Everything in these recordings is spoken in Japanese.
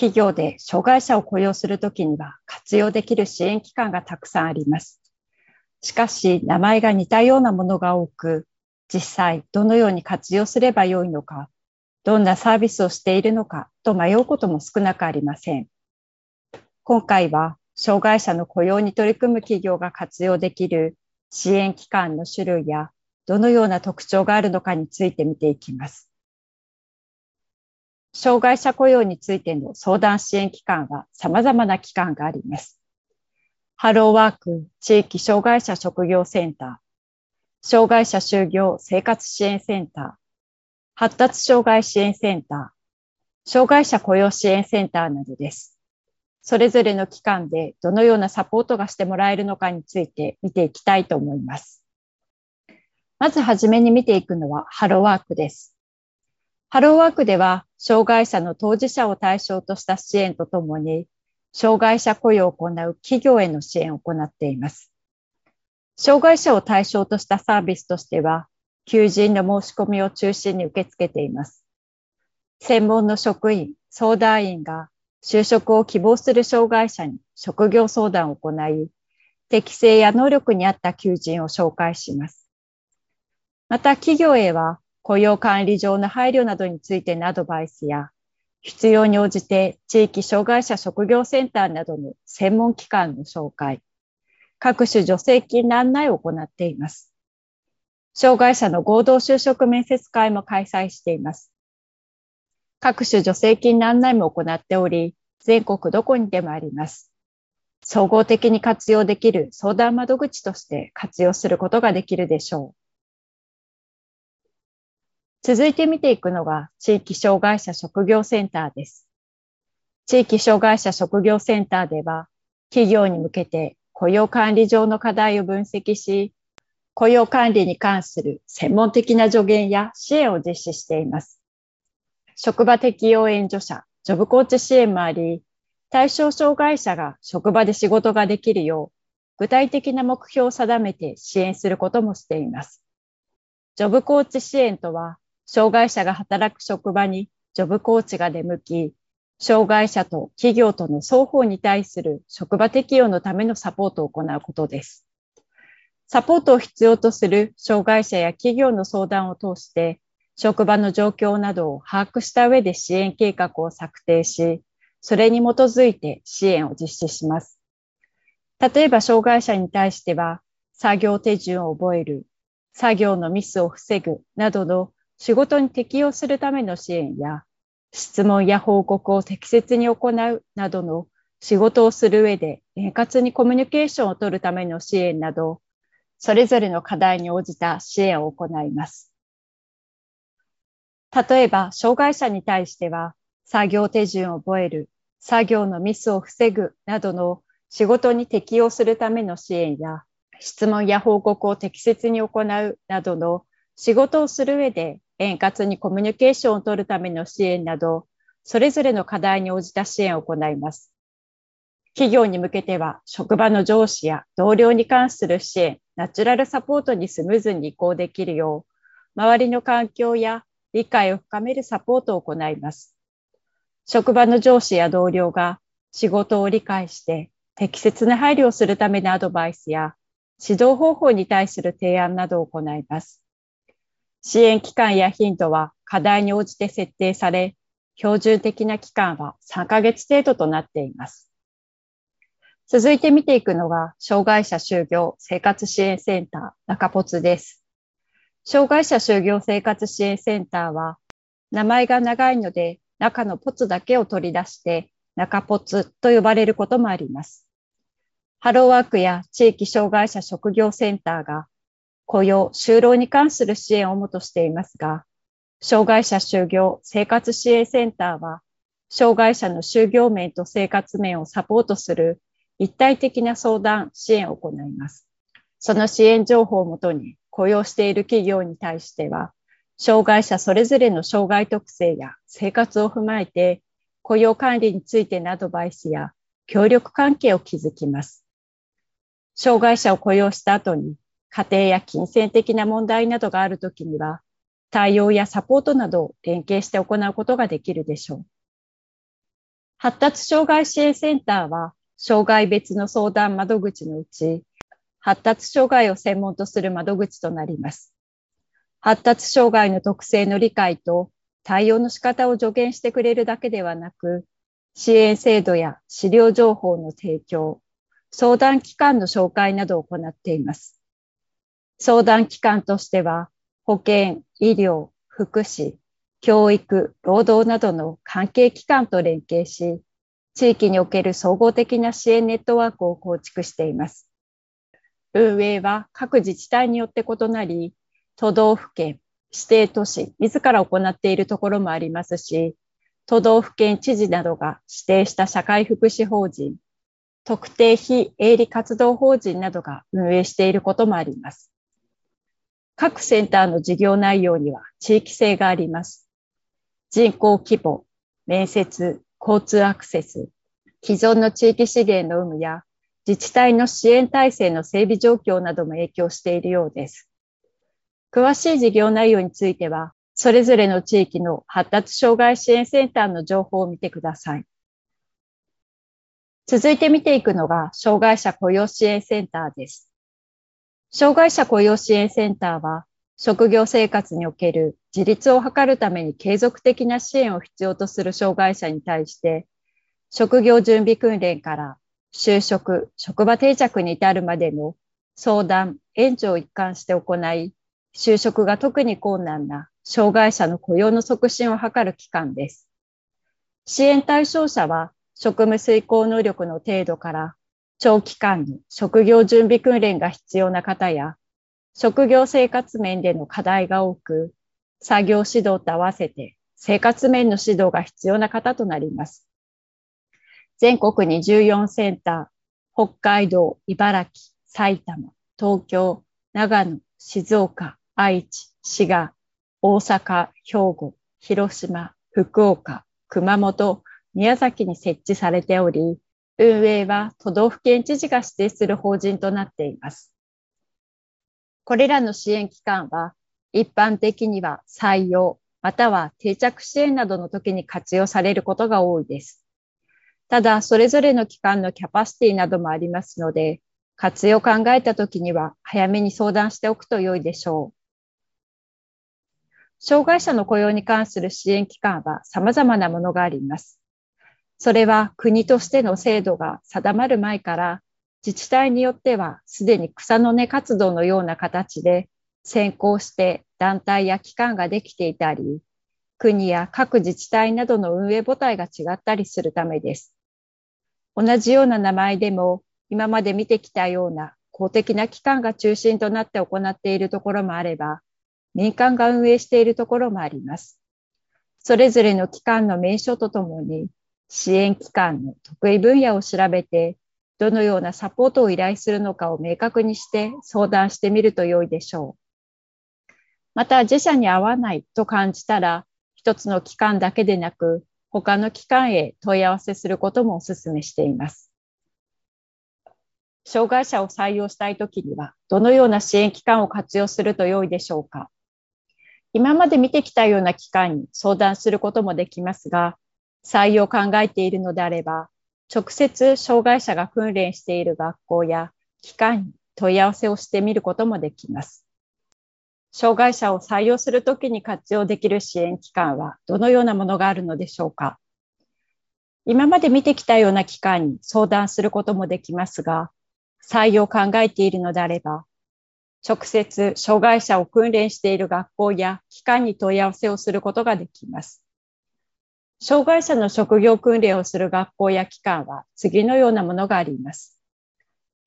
企業で障害者を雇用するときには活用できる支援機関がたくさんあります。しかし、名前が似たようなものが多く、実際どのように活用すればよいのか、どんなサービスをしているのかと迷うことも少なくありません。今回は、障害者の雇用に取り組む企業が活用できる支援機関の種類や、どのような特徴があるのかについて見ていきます。障害者雇用についての相談支援機関は様々な機関があります。ハローワーク地域障害者職業センター、障害者就業生活支援センター、発達障害支援センター、障害者雇用支援センターなどです。それぞれの機関でどのようなサポートがしてもらえるのかについて見ていきたいと思います。まずはじめに見ていくのはハローワークです。ハローワークでは障害者の当事者を対象とした支援とともに、障害者雇用を行う企業への支援を行っています。障害者を対象としたサービスとしては、求人の申し込みを中心に受け付けています。専門の職員、相談員が就職を希望する障害者に職業相談を行い、適性や能力に合った求人を紹介します。また企業へは雇用管理上の配慮などについてのアドバイスや、必要に応じて地域障害者職業センターなどの専門機関の紹介、各種助成金の案内を行っています。障害者の合同就職面接会も開催しています。各種助成金の案内も行っており、全国どこにでもあります。総合的に活用できる相談窓口として活用することができるでしょう。続いて見ていくのが地域障害者職業センターです。地域障害者職業センターでは、企業に向けて雇用管理上の課題を分析し、雇用管理に関する専門的な助言や支援を実施しています。職場適用援助者、ジョブコーチ支援もあり、対象障害者が職場で仕事ができるよう、具体的な目標を定めて支援することもしています。ジョブコーチ支援とは、障害者が働く職場にジョブコーチが出向き、障害者と企業との双方に対する職場適用のためのサポートを行うことです。サポートを必要とする障害者や企業の相談を通して、職場の状況などを把握した上で支援計画を策定し、それに基づいて支援を実施します。例えば、障害者に対しては、作業手順を覚える、作業のミスを防ぐなどの仕事に適用するための支援や、質問や報告を適切に行うなどの仕事をする上で円滑にコミュニケーションを取るための支援など、それぞれの課題に応じた支援を行います。例えば、障害者に対しては、作業手順を覚える、作業のミスを防ぐなどの仕事に適用するための支援や、質問や報告を適切に行うなどの仕事をする上で円滑にコミュニケーションを取るための支援など、それぞれの課題に応じた支援を行います。企業に向けては、職場の上司や同僚に関する支援、ナチュラルサポートにスムーズに移行できるよう、周りの環境や理解を深めるサポートを行います。職場の上司や同僚が仕事を理解して適切な配慮をするためのアドバイスや指導方法に対する提案などを行います。支援期間や頻度は課題に応じて設定され、標準的な期間は3ヶ月程度となっています。続いて見ていくのが、障害者就業生活支援センター中ポツです。障害者就業生活支援センターは、名前が長いので、中のポツだけを取り出して、中ポツと呼ばれることもあります。ハローワークや地域障害者職業センターが雇用、就労に関する支援を主としていますが、障害者就業生活支援センターは、障害者の就業面と生活面をサポートする一体的な相談、支援を行います。その支援情報をもとに雇用している企業に対しては、障害者それぞれの障害特性や生活を踏まえて、雇用管理についてのアドバイスや協力関係を築きます。障害者を雇用した後に、家庭や金銭的な問題などがあるときには、対応やサポートなどを連携して行うことができるでしょう。発達障害支援センターは、障害別の相談窓口のうち、発達障害を専門とする窓口となります。発達障害の特性の理解と対応の仕方を助言してくれるだけではなく、支援制度や資料情報の提供、相談機関の紹介などを行っています。相談機関としては、保健、医療、福祉、教育、労働などの関係機関と連携し、地域における総合的な支援ネットワークを構築しています。運営は各自治体によって異なり、都道府県、指定都市、自ら行っているところもありますし、都道府県知事などが指定した社会福祉法人、特定非営利活動法人などが運営していることもあります。各センターの事業内容には地域性があります。人口規模、面接、交通アクセス、既存の地域資源の有無や自治体の支援体制の整備状況なども影響しているようです。詳しい事業内容については、それぞれの地域の発達障害支援センターの情報を見てください。続いて見ていくのが、障害者雇用支援センターです。障害者雇用支援センターは、職業生活における自立を図るために継続的な支援を必要とする障害者に対して、職業準備訓練から就職、職場定着に至るまでの相談、援助を一貫して行い、就職が特に困難な障害者の雇用の促進を図る機関です。支援対象者は職務遂行能力の程度から長期間に職業準備訓練が必要な方や職業生活面での課題が多く、作業指導と合わせて生活面の指導が必要な方となります。全国に14センター、北海道、茨城、埼玉、東京、長野、静岡、愛知、滋賀、大阪、兵庫、広島、福岡、熊本、宮崎に設置されており、運営は都道府県知事が指定する法人となっています。これらの支援機関は、一般的には採用、または定着支援などの時に活用されることが多いです。ただ、それぞれの機関のキャパシティなどもありますので、活用を考えた時には早めに相談しておくと良いでしょう。障害者の雇用に関する支援機関は様々なものがあります。それは国としての制度が定まる前から自治体によってはすでに草の根活動のような形で先行して団体や機関ができていたり、国や各自治体などの運営母体が違ったりするためです。同じような名前でも今まで見てきたような公的な機関が中心となって行っているところもあれば、民間が運営しているところもあります。それぞれの機関の名称とともに、支援機関の得意分野を調べてどのようなサポートを依頼するのかを明確にして相談してみると良いでしょう。また自社に合わないと感じたら、一つの機関だけでなく、他の機関へ問い合わせすることもお勧めしています。障害者を採用したいときには、どのような支援機関を活用すると良いでしょうか。今まで見てきたような機関に相談することもできますが、採用を考えているのであれば、直接障害者が訓練している学校や機関に問い合わせをしてみることもできます。障害者を採用するときに活用できる支援機関はどのようなものがあるのでしょうか今まで見てきたような機関に相談することもできますが、採用を考えているのであれば、直接障害者を訓練している学校や機関に問い合わせをすることができます。障害者の職業訓練をする学校や機関は次のようなものがあります。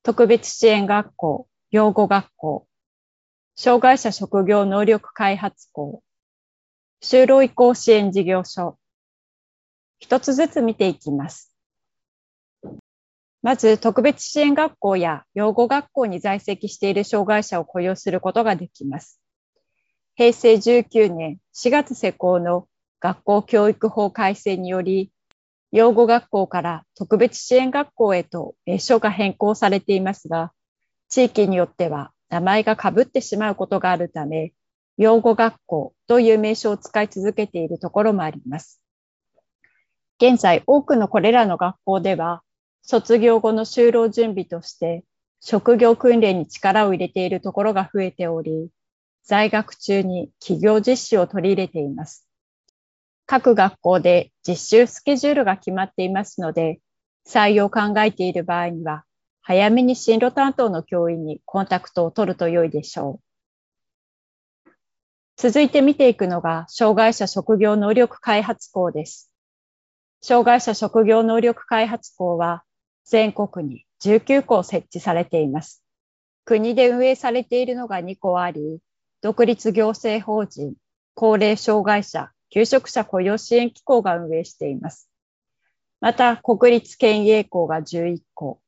特別支援学校、養護学校、障害者職業能力開発校、就労移行支援事業所、一つずつ見ていきます。まず、特別支援学校や養護学校に在籍している障害者を雇用することができます。平成19年4月施行の学校教育法改正により、養護学校から特別支援学校へと名称が変更されていますが、地域によっては名前が被ってしまうことがあるため、養護学校という名称を使い続けているところもあります。現在、多くのこれらの学校では、卒業後の就労準備として、職業訓練に力を入れているところが増えており、在学中に企業実習を取り入れています。各学校で実習スケジュールが決まっていますので、採用を考えている場合には、早めに進路担当の教員にコンタクトを取ると良いでしょう。続いて見ていくのが、障害者職業能力開発校です。障害者職業能力開発校は全国に19校設置されています。国で運営されているのが2校あり、独立行政法人、高齢障害者、求職者雇用支援機構が運営しています。また、国立県営校が11校、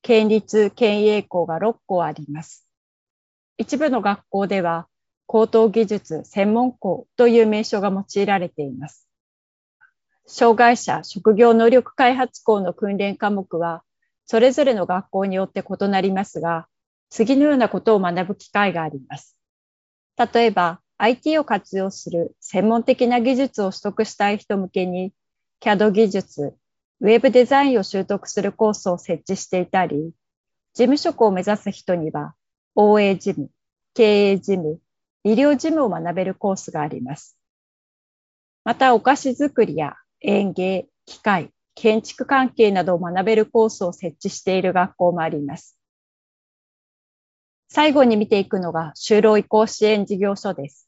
県立県営校が6校あります。一部の学校では、高等技術専門校という名称が用いられています。障害者職業能力開発校の訓練科目は、それぞれの学校によって異なりますが、次のようなことを学ぶ機会があります。例えば、IT を活用する専門的な技術を取得したい人向けに、CAD 技術、ウェブデザインを習得するコースを設置していたり、事務職を目指す人には、OA 事務、経営事務、医療事務を学べるコースがあります。また、お菓子作りや園芸、機械、建築関係などを学べるコースを設置している学校もあります。最後に見ていくのが就労移行支援事業所です。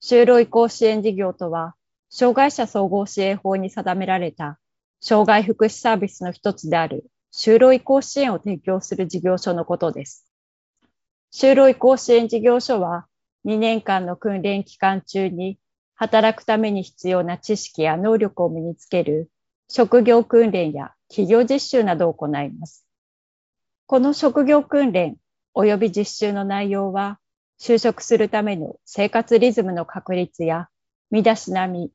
就労移行支援事業とは、障害者総合支援法に定められた障害福祉サービスの一つである就労移行支援を提供する事業所のことです。就労移行支援事業所は2年間の訓練期間中に働くために必要な知識や能力を身につける職業訓練や企業実習などを行います。この職業訓練及び実習の内容は、就職するための生活リズムの確立や、身だしなみ、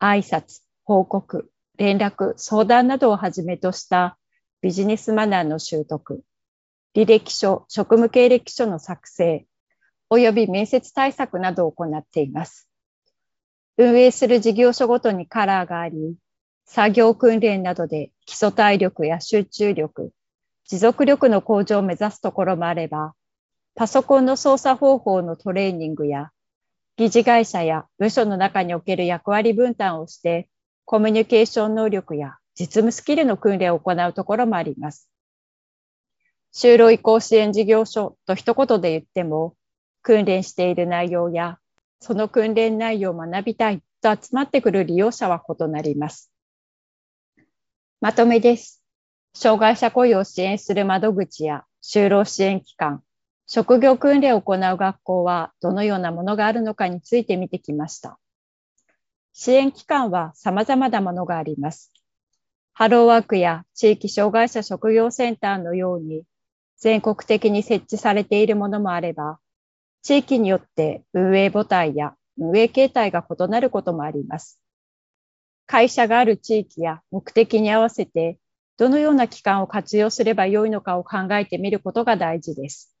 挨拶、報告、連絡、相談などをはじめとしたビジネスマナーの習得、履歴書、職務経歴書の作成、及び面接対策などを行っています。運営する事業所ごとにカラーがあり、作業訓練などで基礎体力や集中力、持続力の向上を目指すところもあれば、パソコンの操作方法のトレーニングや、疑似会社や部署の中における役割分担をして、コミュニケーション能力や実務スキルの訓練を行うところもあります。就労移行支援事業所と一言で言っても、訓練している内容やその訓練内容を学びたいと集まってくる利用者は異なります。まとめです。障害者雇用を支援する窓口や就労支援機関、職業訓練を行う学校はどのようなものがあるのかについて見てきました。支援機関は様々なものがあります。ハローワークや地域障害者職業センターのように全国的に設置されているものもあれば、地域によって運営母体や運営形態が異なることもあります。会社がある地域や目的に合わせて、どのような機関を活用すればよいのかを考えてみることが大事です。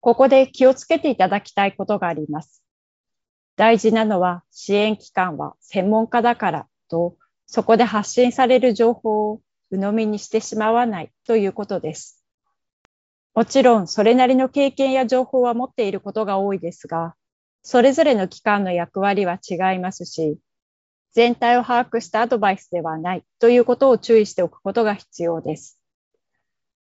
ここで気をつけていただきたいことがあります。大事なのは支援機関は専門家だからと、そこで発信される情報を鵜呑みにしてしまわないということです。もちろん、それなりの経験や情報は持っていることが多いですが、それぞれの機関の役割は違いますし、全体を把握したアドバイスではないということを注意しておくことが必要です。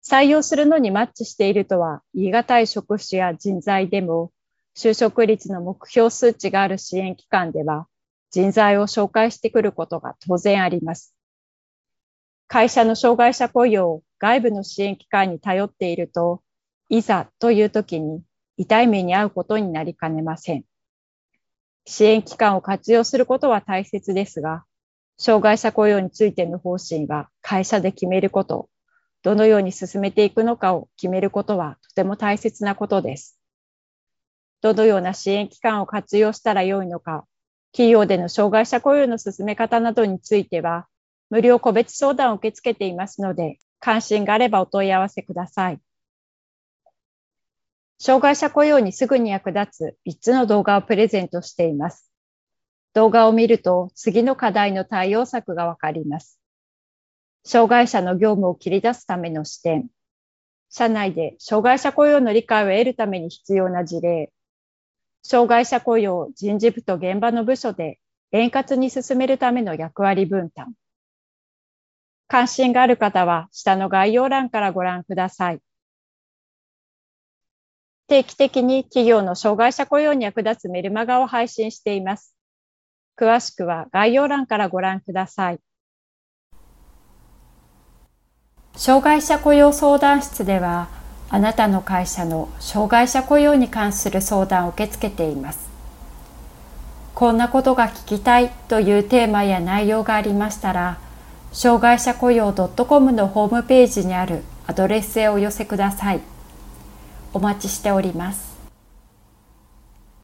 採用するのにマッチしているとは言い難い職種や人材でも、就職率の目標数値がある支援機関では、人材を紹介してくることが当然あります。会社の障害者雇用を外部の支援機関に頼っていると、いざという時に痛い目に遭うことになりかねません。支援機関を活用することは大切ですが、障害者雇用についての方針は会社で決めること、どのように進めていくのかを決めることはとても大切なことです。どのような支援機関を活用したらよいのか、企業での障害者雇用の進め方などについては、無料個別相談を受け付けていますので、関心があればお問い合わせください。障害者雇用にすぐに役立つ3つの動画をプレゼントしています。動画を見ると次の課題の対応策がわかります。障害者の業務を切り出すための視点、社内で障害者雇用の理解を得るために必要な事例、障害者雇用人事部と現場の部署で円滑に進めるための役割分担。関心がある方は下の概要欄からご覧ください。定期的に企業の障害者雇用に役立つメルマガを配信しています。詳しくは概要欄からご覧ください。障害者雇用相談室では、あなたの会社の障害者雇用に関する相談を受け付けています。こんなことが聞きたいというテーマや内容がありましたら、障害者雇用 .com のホームページにあるアドレスへお寄せください。お待ちしております。